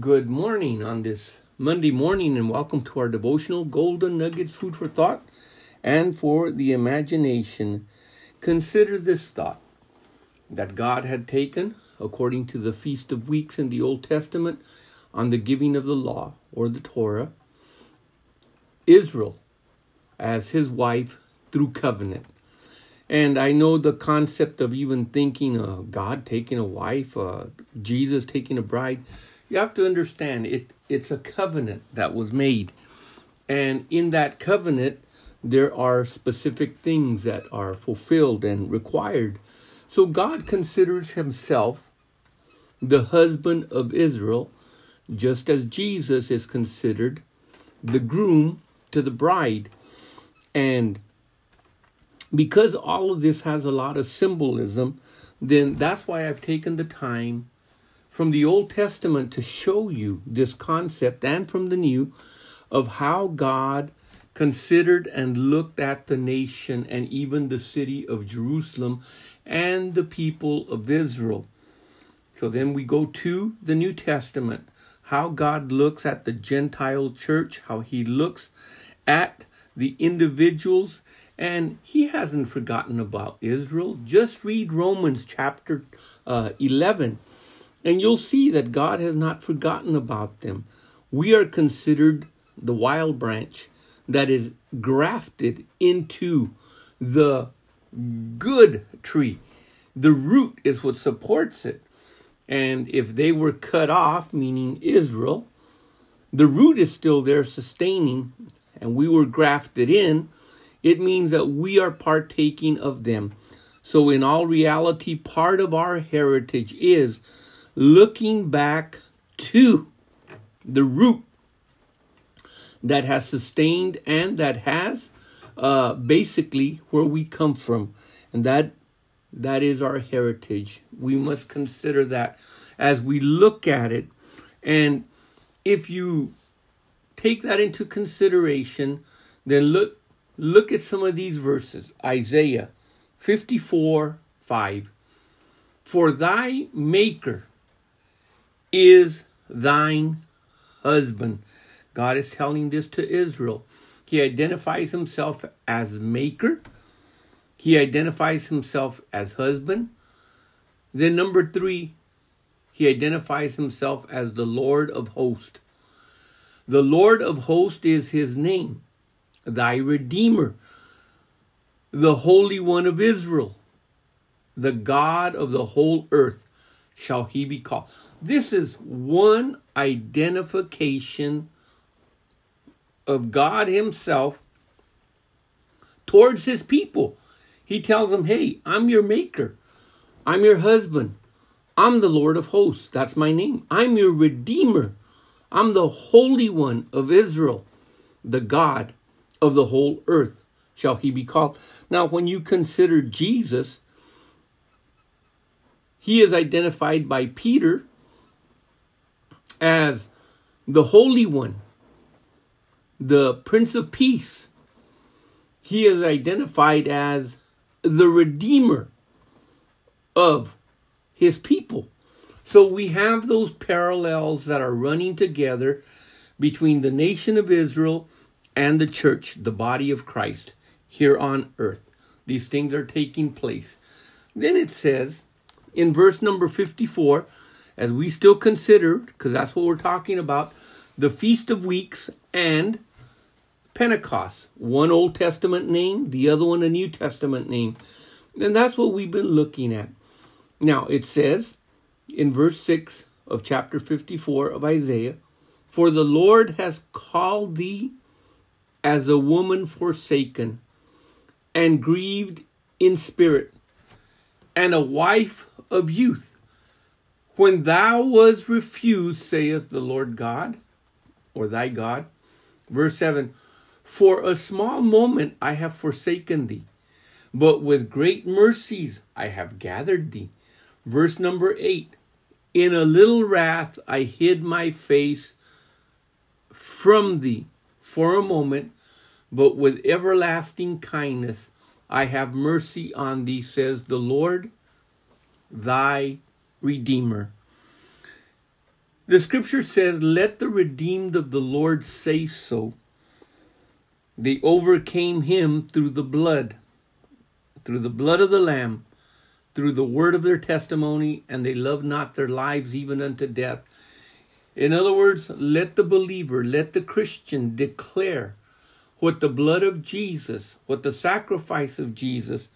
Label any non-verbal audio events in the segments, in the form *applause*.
Good morning on this Monday morning, and welcome to our devotional Golden Nuggets Food for Thought and for the Imagination. Consider this thought that God had taken, according to the Feast of Weeks in the Old Testament, on the giving of the law or the Torah, Israel as his wife through covenant. And I know the concept of even thinking of God taking a wife, uh, Jesus taking a bride. You have to understand it. It's a covenant that was made, and in that covenant, there are specific things that are fulfilled and required. So God considers Himself the husband of Israel, just as Jesus is considered the groom to the bride, and because all of this has a lot of symbolism, then that's why I've taken the time from the Old Testament to show you this concept and from the New of how God considered and looked at the nation and even the city of Jerusalem and the people of Israel. So then we go to the New Testament, how God looks at the Gentile church, how he looks at the individuals and he hasn't forgotten about Israel. Just read Romans chapter uh, 11, and you'll see that God has not forgotten about them. We are considered the wild branch that is grafted into the good tree. The root is what supports it. And if they were cut off, meaning Israel, the root is still there sustaining, and we were grafted in it means that we are partaking of them. So, in all reality, part of our heritage is looking back to the root that has sustained and that has uh, basically where we come from, and that that is our heritage. We must consider that as we look at it, and if you take that into consideration, then look Look at some of these verses Isaiah 54 5. For thy maker is thine husband. God is telling this to Israel. He identifies himself as maker, he identifies himself as husband. Then, number three, he identifies himself as the Lord of hosts. The Lord of hosts is his name thy Redeemer, the Holy One of Israel, the God of the whole earth shall he be called. This is one identification of God Himself towards His people. He tells them, Hey, I'm your maker, I'm your husband, I'm the Lord of hosts. That's my name. I'm your Redeemer. I'm the Holy One of Israel, the God of the whole earth shall he be called. Now, when you consider Jesus, he is identified by Peter as the Holy One, the Prince of Peace. He is identified as the Redeemer of his people. So we have those parallels that are running together between the nation of Israel and the church, the body of Christ, here on earth. These things are taking place. Then it says in verse number 54, as we still consider, because that's what we're talking about, the Feast of Weeks and Pentecost. One Old Testament name, the other one a New Testament name. And that's what we've been looking at. Now, it says in verse 6 of chapter 54 of Isaiah, For the Lord has called thee as a woman forsaken and grieved in spirit, and a wife of youth. When thou was refused, saith the Lord God, or thy God. Verse 7 For a small moment I have forsaken thee, but with great mercies I have gathered thee. Verse number 8 In a little wrath I hid my face from thee for a moment, but with everlasting kindness I have mercy on thee, says the Lord, thy Redeemer. The scripture says, Let the redeemed of the Lord say so. They overcame him through the blood, through the blood of the Lamb, through the word of their testimony, and they loved not their lives even unto death. In other words, let the believer, let the Christian declare what the blood of Jesus, what the sacrifice of Jesus,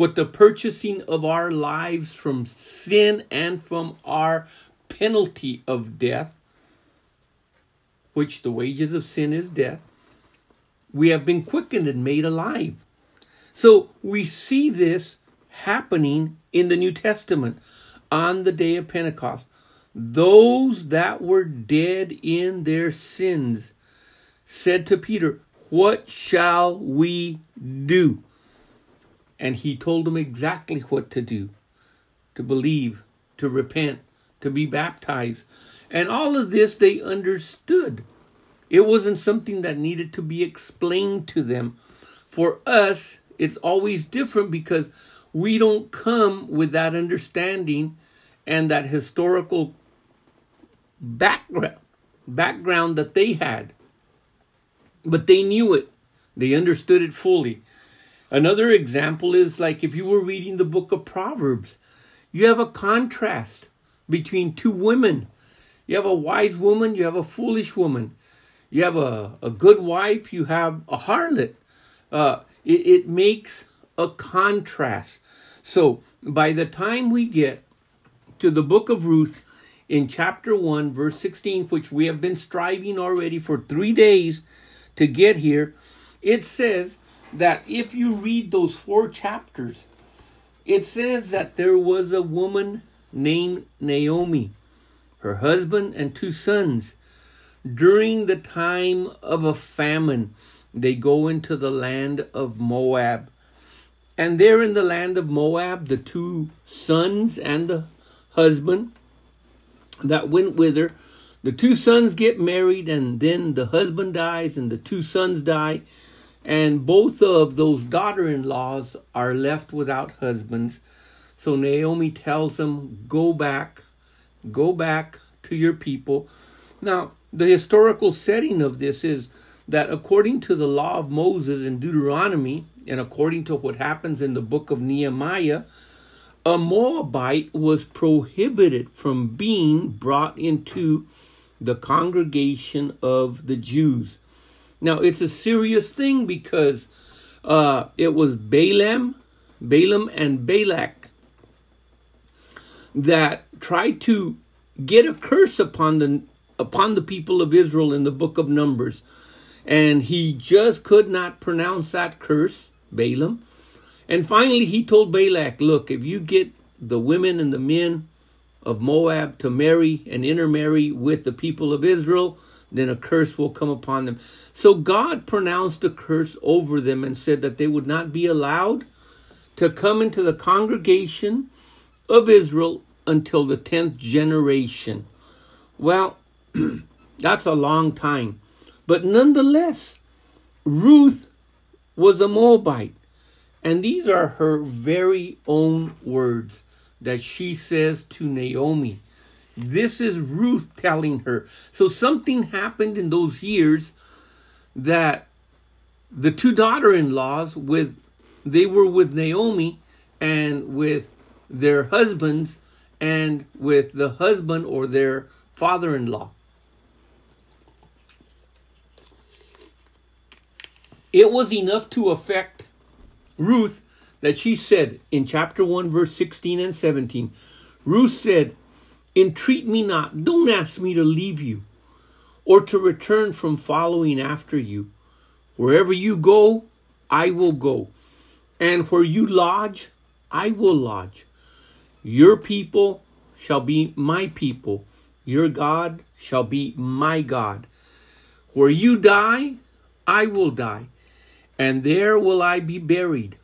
what the purchasing of our lives from sin and from our penalty of death, which the wages of sin is death, we have been quickened and made alive. So we see this happening in the New Testament on the day of Pentecost. Those that were dead in their sins said to Peter, What shall we do? And he told them exactly what to do to believe, to repent, to be baptized. And all of this they understood. It wasn't something that needed to be explained to them. For us, it's always different because we don't come with that understanding and that historical background background that they had. But they knew it. They understood it fully. Another example is like if you were reading the book of Proverbs, you have a contrast between two women. You have a wise woman, you have a foolish woman. You have a, a good wife, you have a harlot. Uh, it, it makes a contrast. So by the time we get to the book of Ruth in chapter 1, verse 16, which we have been striving already for three days to get here, it says that if you read those four chapters, it says that there was a woman named Naomi, her husband, and two sons. During the time of a famine, they go into the land of Moab. And there in the land of Moab, the two sons and the husband that went with her, the two sons get married, and then the husband dies, and the two sons die. And both of those daughter in laws are left without husbands. So Naomi tells them, Go back, go back to your people. Now, the historical setting of this is that according to the law of Moses in Deuteronomy, and according to what happens in the book of Nehemiah, a Moabite was prohibited from being brought into the congregation of the Jews. Now, it's a serious thing because uh, it was Balaam, Balaam, and Balak that tried to get a curse upon the upon the people of Israel in the book of Numbers. And he just could not pronounce that curse, Balaam. And finally, he told Balak, Look, if you get the women and the men of Moab to marry and intermarry with the people of Israel, then a curse will come upon them. So God pronounced a curse over them and said that they would not be allowed to come into the congregation of Israel until the 10th generation. Well, *clears throat* that's a long time. But nonetheless, Ruth was a Moabite. And these are her very own words that she says to Naomi. This is Ruth telling her. So something happened in those years that the two daughter-in-laws with they were with Naomi and with their husbands and with the husband or their father-in-law. It was enough to affect Ruth that she said in chapter 1, verse 16 and 17, Ruth said, Entreat me not, don't ask me to leave you or to return from following after you. Wherever you go, I will go, and where you lodge, I will lodge. Your people shall be my people, your God shall be my God. Where you die, I will die, and there will I be buried.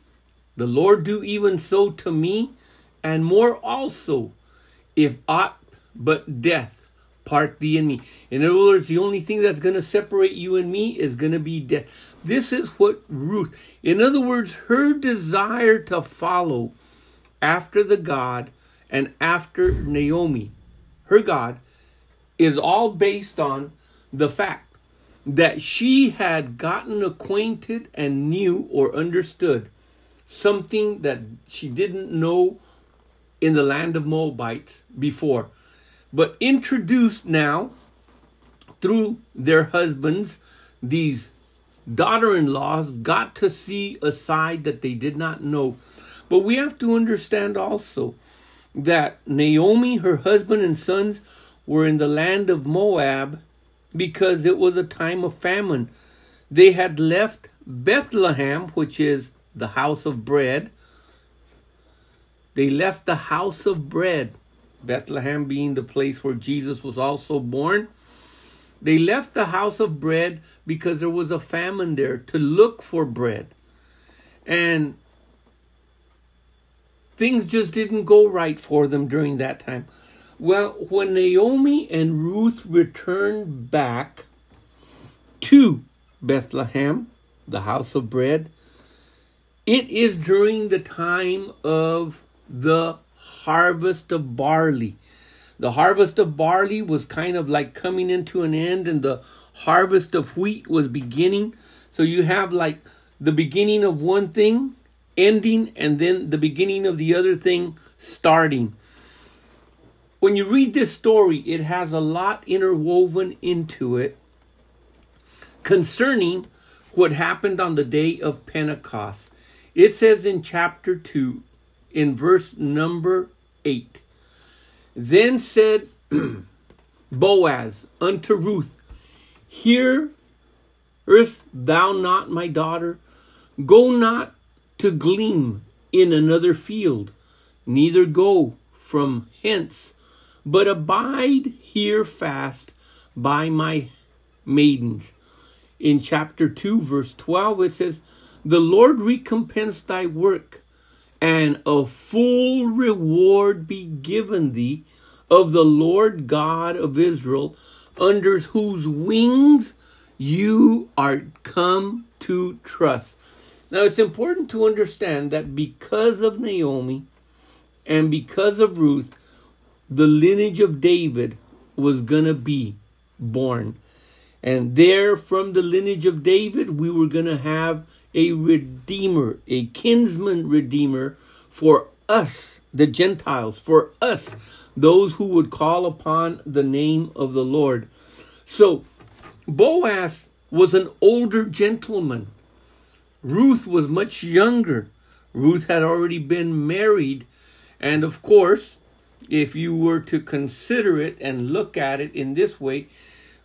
The Lord do even so to me, and more also, if aught but death part thee and me. In other words, the only thing that's going to separate you and me is going to be death. This is what Ruth, in other words, her desire to follow after the God and after Naomi, her God, is all based on the fact that she had gotten acquainted and knew or understood something that she didn't know in the land of Moabites before, but introduced now through their husbands, these daughter in laws got to see a side that they did not know. But we have to understand also that Naomi, her husband, and sons were in the land of Moab because it was a time of famine. They had left Bethlehem, which is the house of bread. They left the house of bread, Bethlehem being the place where Jesus was also born. They left the house of bread because there was a famine there to look for bread. And things just didn't go right for them during that time. Well, when Naomi and Ruth returned back to Bethlehem, the house of bread, it is during the time of the harvest of barley. The harvest of barley was kind of like coming into an end, and the harvest of wheat was beginning. So you have like the beginning of one thing ending, and then the beginning of the other thing starting. When you read this story, it has a lot interwoven into it concerning what happened on the day of Pentecost. It says in chapter 2, in verse number 8 Then said *clears throat* Boaz unto Ruth, Hearest thou not, my daughter? Go not to glean in another field, neither go from hence, but abide here fast by my maidens. In chapter 2, verse 12, it says, The Lord recompense thy work, and a full reward be given thee of the Lord God of Israel, under whose wings you are come to trust. Now, it's important to understand that because of Naomi and because of Ruth, the lineage of David was going to be born. And there, from the lineage of David, we were going to have a redeemer, a kinsman redeemer for us, the Gentiles, for us, those who would call upon the name of the Lord. So, Boaz was an older gentleman. Ruth was much younger. Ruth had already been married. And of course, if you were to consider it and look at it in this way,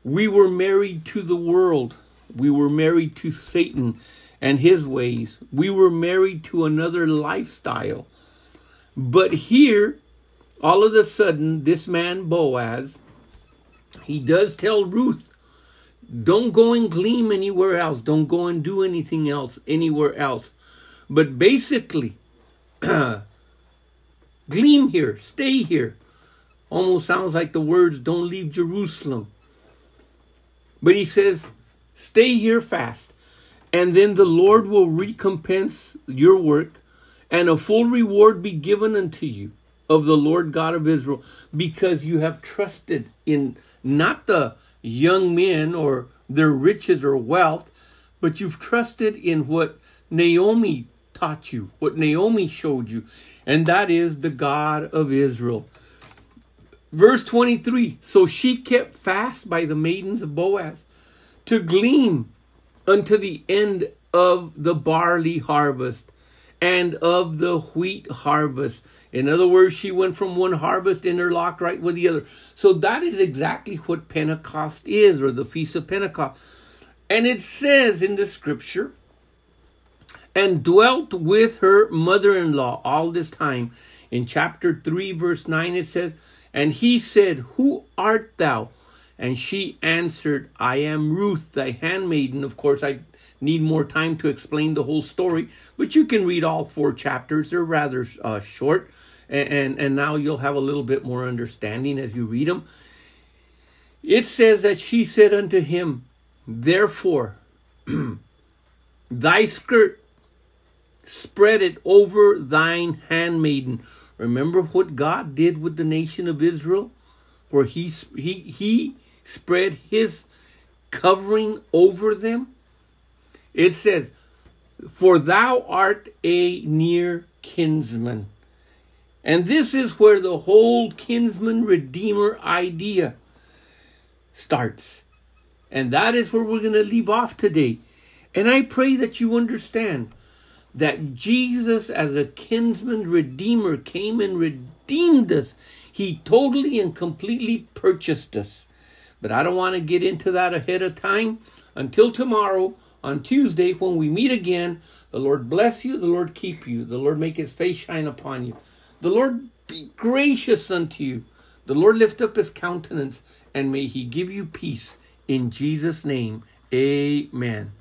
we were married to the world. We were married to Satan and his ways. We were married to another lifestyle. But here, all of a sudden, this man Boaz, he does tell Ruth, don't go and glean anywhere else. Don't go and do anything else anywhere else. But basically, *clears throat* glean here, stay here. Almost sounds like the words, don't leave Jerusalem. But he says, stay here fast. And then the Lord will recompense your work, and a full reward be given unto you of the Lord God of Israel, because you have trusted in not the young men or their riches or wealth, but you've trusted in what Naomi taught you, what Naomi showed you, and that is the God of Israel. Verse 23 So she kept fast by the maidens of Boaz to glean unto the end of the barley harvest and of the wheat harvest. In other words, she went from one harvest interlocked right with the other. So that is exactly what Pentecost is, or the Feast of Pentecost. And it says in the scripture, and dwelt with her mother in law all this time. In chapter 3, verse 9, it says, And he said, Who art thou? And she answered, I am Ruth, thy handmaiden. Of course, I need more time to explain the whole story, but you can read all four chapters. They're rather uh, short, and, and, and now you'll have a little bit more understanding as you read them. It says that she said unto him, Therefore, *clears throat* thy skirt spread it over thine handmaiden. Remember what God did with the nation of Israel? Where he he he spread his covering over them. It says, "For thou art a near kinsman." And this is where the whole kinsman redeemer idea starts. And that is where we're going to leave off today. And I pray that you understand that Jesus, as a kinsman redeemer, came and redeemed us. He totally and completely purchased us. But I don't want to get into that ahead of time. Until tomorrow, on Tuesday, when we meet again, the Lord bless you, the Lord keep you, the Lord make his face shine upon you. The Lord be gracious unto you. The Lord lift up his countenance, and may he give you peace. In Jesus' name, amen.